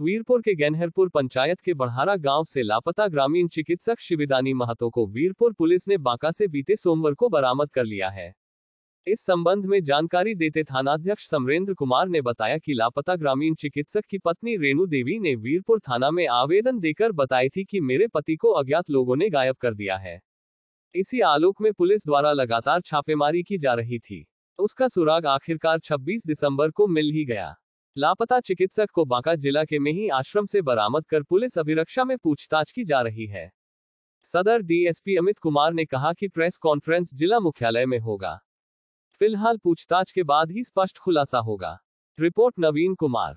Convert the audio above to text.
वीरपुर के गैनहरपुर पंचायत के बढ़ारा गाँव से लापता ग्रामीण चिकित्सक शिविदानी महतो को वीरपुर पुलिस ने बांका से बीते सोमवार को बरामद कर लिया है। इस संबंध में जानकारी देते थानाध्यक्ष समरेंद्र कुमार ने बताया कि लापता ग्रामीण चिकित्सक की पत्नी रेणु देवी ने वीरपुर थाना में आवेदन देकर बताई थी कि मेरे पति को अज्ञात लोगों ने गायब कर दिया है। इसी आलोक में पुलिस द्वारा लगातार छापेमारी की जा रही थी। उसका सुराग आखिरकार 26 दिसंबर को मिल ही गया। लापता चिकित्सक को बांका जिला के में ही आश्रम से बरामद कर पुलिस अभिरक्षा में पूछताछ की जा रही है। सदर डीएसपी अमित कुमार ने कहा कि प्रेस कॉन्फ्रेंस जिला मुख्यालय में होगा। फ़िलहाल पूछताछ के बाद ही स्पष्ट खुलासा होगा। रिपोर्ट नवीन कुमार।